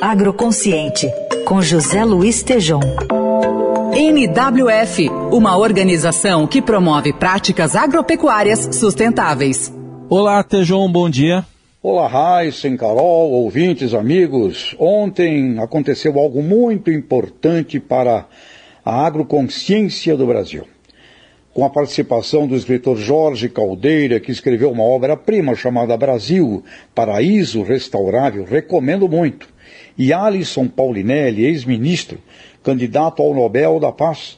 Agroconsciente, com José Luiz Tejom. NWF, uma organização que promove práticas agropecuárias sustentáveis. Olá, Tejom, bom dia. Olá, Raíssen, Carol, ouvintes, amigos. Ontem aconteceu algo muito importante para a agroconsciência do Brasil. Com a participação do escritor Jorge Caldeira, que escreveu uma obra-prima chamada Brasil, Paraíso Restaurável, recomendo muito. E Alisson Paulinelli, ex-ministro, candidato ao Nobel da Paz,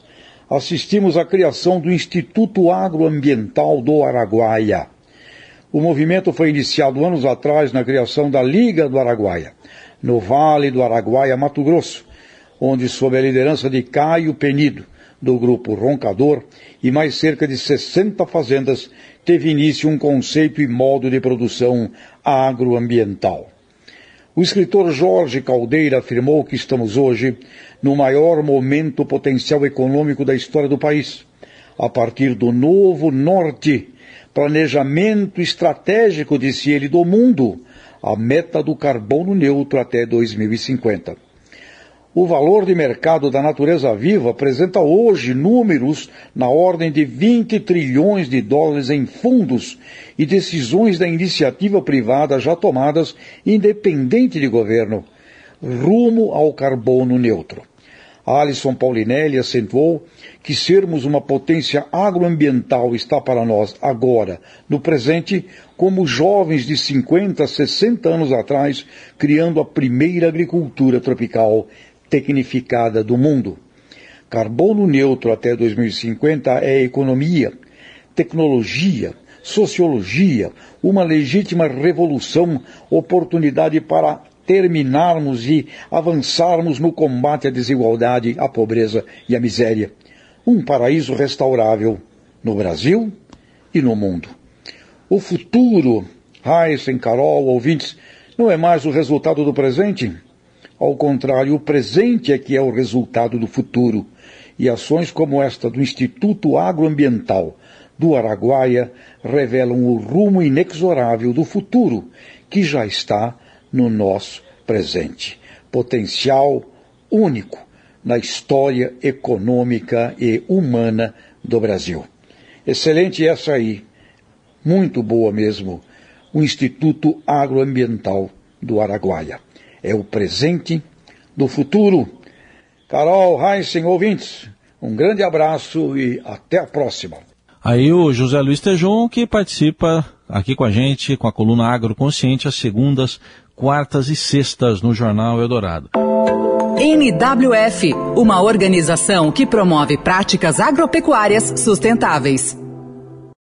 assistimos à criação do Instituto Agroambiental do Araguaia. O movimento foi iniciado anos atrás na criação da Liga do Araguaia, no Vale do Araguaia, Mato Grosso, onde, sob a liderança de Caio Penido, do grupo Roncador, e mais cerca de 60 fazendas, teve início um conceito e modo de produção agroambiental. O escritor Jorge Caldeira afirmou que estamos hoje no maior momento potencial econômico da história do país, a partir do novo norte, planejamento estratégico, disse ele, do mundo, a meta do carbono neutro até 2050. O valor de mercado da natureza viva apresenta hoje números na ordem de 20 trilhões de dólares em fundos e decisões da iniciativa privada já tomadas, independente de governo, rumo ao carbono neutro. Alisson Paulinelli acentuou que sermos uma potência agroambiental está para nós agora, no presente, como jovens de 50, 60 anos atrás, criando a primeira agricultura tropical tecnificada do mundo. Carbono neutro até 2050 é economia, tecnologia, sociologia, uma legítima revolução, oportunidade para terminarmos e avançarmos no combate à desigualdade, à pobreza e à miséria. Um paraíso restaurável no Brasil e no mundo. O futuro, Heisen, Carol, ouvintes, não é mais o resultado do presente, ao contrário, o presente é que é o resultado do futuro. E ações como esta do Instituto Agroambiental do Araguaia revelam o rumo inexorável do futuro que já está no nosso presente. Potencial único na história econômica e humana do Brasil. Excelente essa aí. Muito boa mesmo. O Instituto Agroambiental do Araguaia é o presente do futuro. Carol, Heisen, ouvintes, um grande abraço e até a próxima. Aí o José Luiz Tejon, que participa aqui com a gente, com a coluna Agroconsciente, às segundas, quartas e sextas no Jornal Eldorado. NWF, uma organização que promove práticas agropecuárias sustentáveis.